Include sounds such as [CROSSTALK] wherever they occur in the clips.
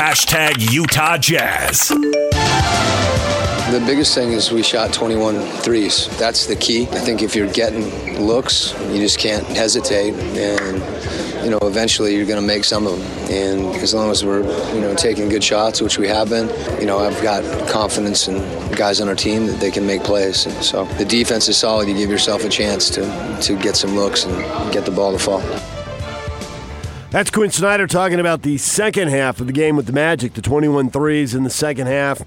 Hashtag Utah Jazz. The biggest thing is we shot 21 threes. That's the key. I think if you're getting looks, you just can't hesitate. And, you know, eventually you're going to make some of them. And as long as we're, you know, taking good shots, which we have been, you know, I've got confidence in guys on our team that they can make plays. So the defense is solid. You give yourself a chance to, to get some looks and get the ball to fall. That's Quin Snyder talking about the second half of the game with the Magic, the 21 threes in the second half.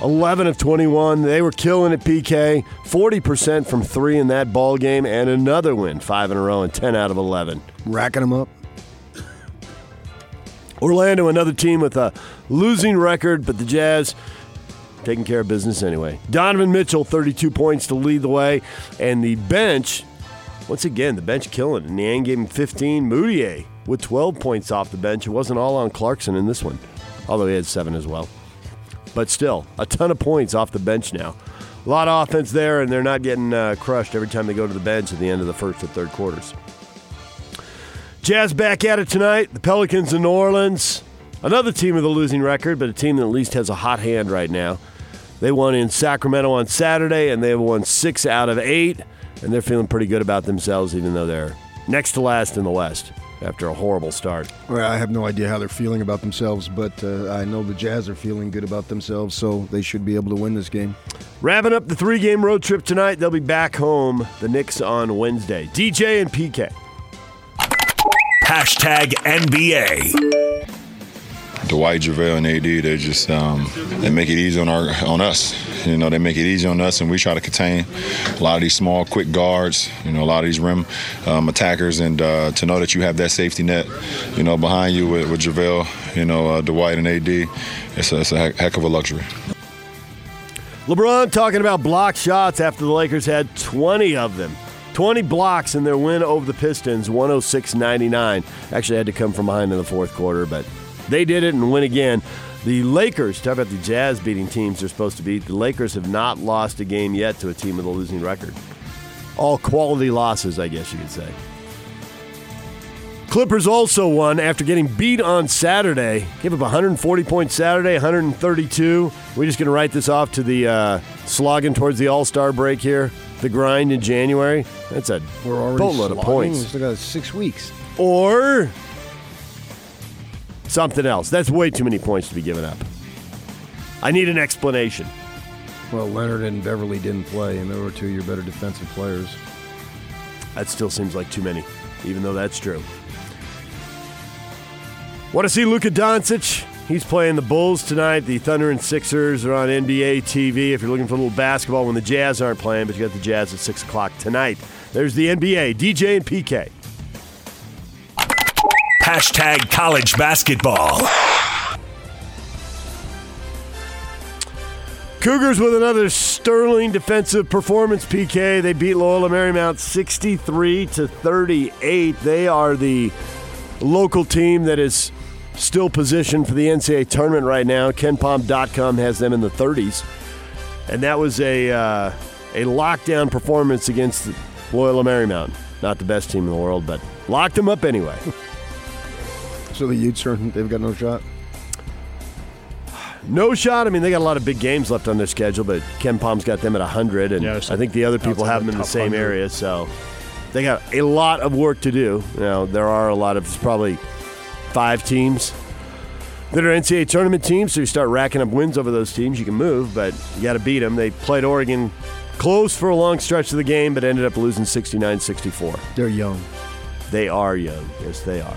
11 of 21. They were killing it, PK. 40% from three in that ball game, and another win, five in a row, and 10 out of 11. Racking them up. Orlando, another team with a losing record, but the Jazz taking care of business anyway. Donovan Mitchell, 32 points to lead the way, and the bench, once again, the bench killing it. Niang gave him 15. Mudiay with 12 points off the bench. It wasn't all on Clarkson in this one, although he had seven as well. But still, a ton of points off the bench now. A lot of offense there, and they're not getting uh, crushed every time they go to the bench at the end of the first or third quarters. Jazz back at it tonight. The Pelicans in New Orleans. Another team with a losing record, but a team that at least has a hot hand right now. They won in Sacramento on Saturday, and they have won six out of eight, and they're feeling pretty good about themselves, even though they're next to last in the West after a horrible start. Well, I have no idea how they're feeling about themselves, but uh, I know the Jazz are feeling good about themselves, so they should be able to win this game. Wrapping up the three game road trip tonight, they'll be back home, the Knicks on Wednesday. DJ and PK. Hashtag NBA. Dwight, JaVale, and AD, they just um, they make it easy on our on us. You know, they make it easy on us, and we try to contain a lot of these small, quick guards. You know, a lot of these rim um, attackers, and uh, to know that you have that safety net, you know, behind you with, with JaVale, you know, uh, Dwight and AD, it's a, it's a heck, of a luxury. LeBron talking about block shots after the Lakers had 20 of them. 20 blocks in their win over the Pistons, 106 99. Actually, had to come from behind in the fourth quarter, but they did it and win again. The Lakers, talk about the Jazz beating teams they're supposed to beat. The Lakers have not lost a game yet to a team with a losing record. All quality losses, I guess you could say. Clippers also won after getting beat on Saturday. Gave up 140 points Saturday, 132. We're just going to write this off to the uh, slogging towards the All Star break here. The grind in January. That's a We're already boatload of points. We still got six weeks. Or something else. That's way too many points to be given up. I need an explanation. Well, Leonard and Beverley didn't play, and they were two of your better defensive players. That still seems like too many, even though that's true. Want to see Luka Doncic? He's playing the Bulls tonight. The Thunder and Sixers are on NBA TV. If you're looking for a little basketball when the Jazz aren't playing, but you got the Jazz at 6 o'clock tonight. There's the NBA, DJ and PK. Hashtag college basketball. Cougars with another sterling defensive performance. PK they beat Loyola Marymount 63 to 38. They are the local team that is still positioned for the NCAA tournament right now. KenPom.com has them in the 30s, and that was a uh, a lockdown performance against Loyola Marymount. Not the best team in the world, but locked them up anyway. [LAUGHS] So the Utes are they've got no shot. [SIGHS] No shot. I mean, they got a lot of big games left on their schedule, but KenPom's got them at 100, and Yeah, I think the other people have them in the same 100. area. So they got a lot of work to do. You know, there are a lot of it's probably five teams that are NCAA tournament teams. So you start racking up wins over those teams, you can move, but you got to beat them. They played Oregon close for a long stretch of the game, but ended up losing 69-64. They're young. They are young. Yes, they are.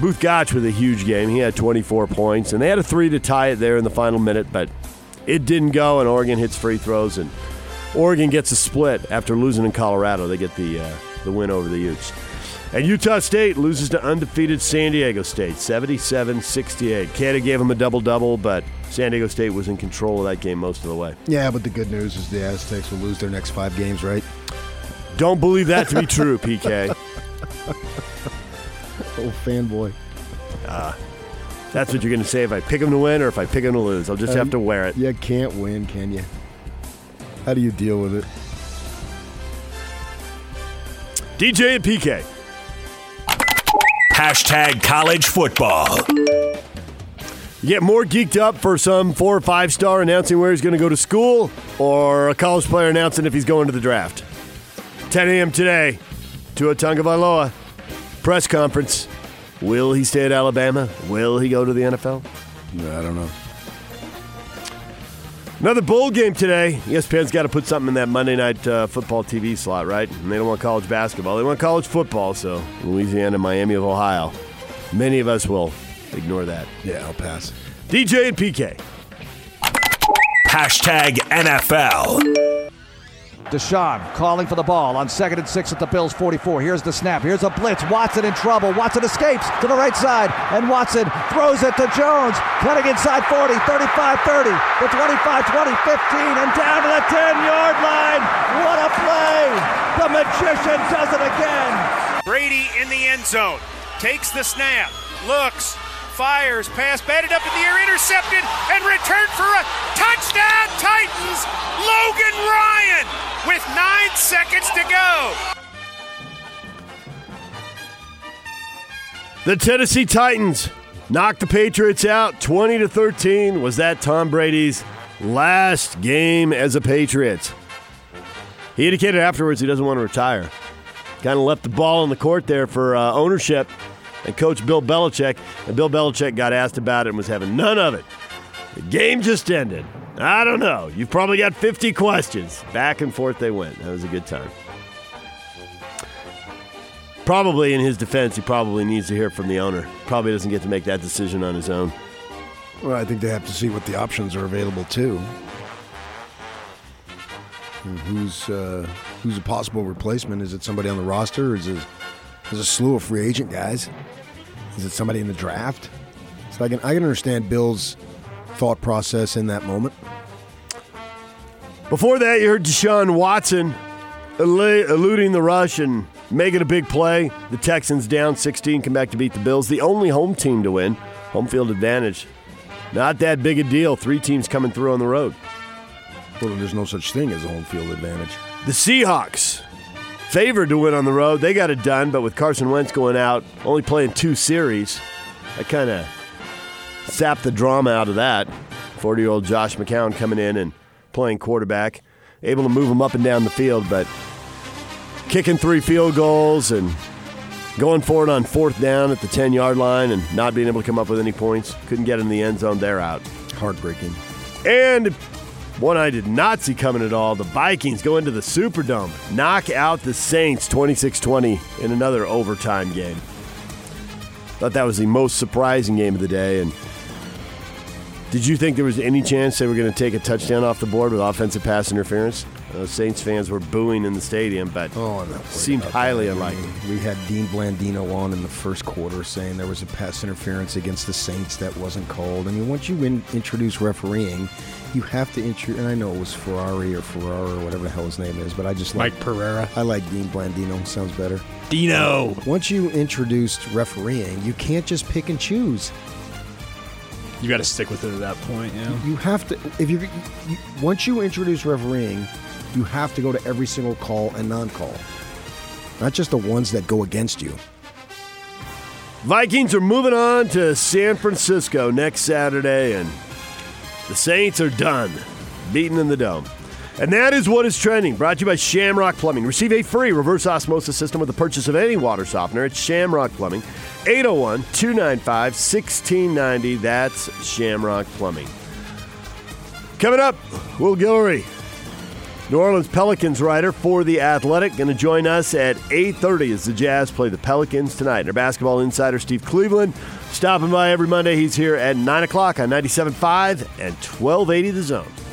Both Gach with a huge game. He had 24 points, and they had a three to tie it there in the final minute, but it didn't go, and Oregon hits free throws, and Oregon gets a split after losing in Colorado. They get the uh, the win over the Utes. And Utah State loses to undefeated San Diego State, 77-68. Canada gave them a double-double, but San Diego State was in control of that game most of the way. Yeah, but the good news is the Aztecs will lose their next five games, right? Don't believe that to be true, PK. [LAUGHS] Oh, fanboy. That's what you're going to say if I pick him to win or if I pick him to lose. I'll just Um, have to wear it. You can't win, can you? How do you deal with it? DJ and PK. Hashtag college football. You get more geeked up for some four or five star announcing where he's going to go to school or a college player announcing if he's going to the draft. 10 a.m. today, Tua Tagovailoa press conference. Will he stay at Alabama? Will he go to the NFL? No, I don't know. Another bowl game today. ESPN's got to put something in that Monday night uh, football TV slot, right? And they don't want college basketball. They want college football. So Louisiana, Miami of Ohio. Many of us will ignore that. Yeah, I'll pass. DJ and PK. Hashtag NFL. Deshaun calling for the ball on second and six at the Bills 44. Here's the snap. Here's a blitz. Watson in trouble. Watson escapes to the right side, and Watson throws it to Jones. Cutting inside 40, 35 30, the 25 20, 15, and down to the 10 yard line. What a play! The magician does it again. Brady in the end zone. Takes the snap. Looks. Fires. Pass batted up in the air. Intercepted. And returned for a touchdown. Titans. Logan Ryan with nine seconds to go. The Tennessee Titans knocked the Patriots out 20 to 13. Was that Tom Brady's last game as a Patriot? He indicated afterwards he doesn't want to retire. Kind of left the ball in the court there for uh, ownership and coach Bill Belichick. And Bill Belichick got asked about it and was having none of it. The game just ended. I don't know. You've probably got 50 questions. Back and forth they went. That was a good time. Probably in his defense, he probably needs to hear from the owner. Probably doesn't get to make that decision on his own. Well, I think they have to see what the options are available too. And who's uh, who's a possible replacement? Is it somebody on the roster? Or is it there's a slew of free agent guys? Is it somebody in the draft? So I can I can understand Bill's thought process in that moment. Before that, you heard Deshaun Watson eluding the rush and making a big play. The Texans down 16, come back to beat the Bills. The only home team to win. Home field advantage. Not that big a deal. Three teams coming through on the road. Well, there's no such thing as a home field advantage. The Seahawks, favored to win on the road. They got it done, but with Carson Wentz going out, only playing two series, that kind of sapped the drama out of that. 40 year old Josh McCown coming in and playing quarterback, able to move him up and down the field, but kicking three field goals and going for it on fourth down at the 10 yard line and not being able to come up with any points. Couldn't get in the end zone. They're out. Heartbreaking. And one I did not see coming at all. The Vikings go into the Superdome, knock out the Saints 26 20 in another overtime game. Thought that was the most surprising game of the day. And did you think there was any chance they were going to take a touchdown off the board with offensive pass interference? Uh, Saints fans were booing in the stadium, but Oh, I'm not worried seemed highly that. unlikely. We had Dean Blandino on in the first quarter saying there was a pass interference against the Saints that wasn't called. I mean, once you in, introduce refereeing, you have to introduce. And I know it was Ferrari or Ferrara or whatever the hell his name is, but I just like Mike Pereira. I like Dean Blandino. Sounds better. Dino. Once you introduced refereeing, you can't just pick and choose. You got to stick with it at that point, yeah. You have to if you, you once you introduce refereeing, you have to go to every single call and non-call, not just the ones that go against you. Vikings are moving on to San Francisco next Saturday, and the Saints are done, beaten in the dome. And that is what is trending. Brought to you by Shamrock Plumbing. Receive a free reverse osmosis system with the purchase of any water softener at Shamrock Plumbing. 801 295 1690. That's Shamrock Plumbing. Coming up, Will Guillory, New Orleans Pelicans writer for The Athletic, going to join us at 8.30 as the Jazz play the Pelicans tonight. And our basketball insider, Steve Cleveland, stopping by every Monday. He's here at 9 o'clock on 97.5 and 1280 The Zone.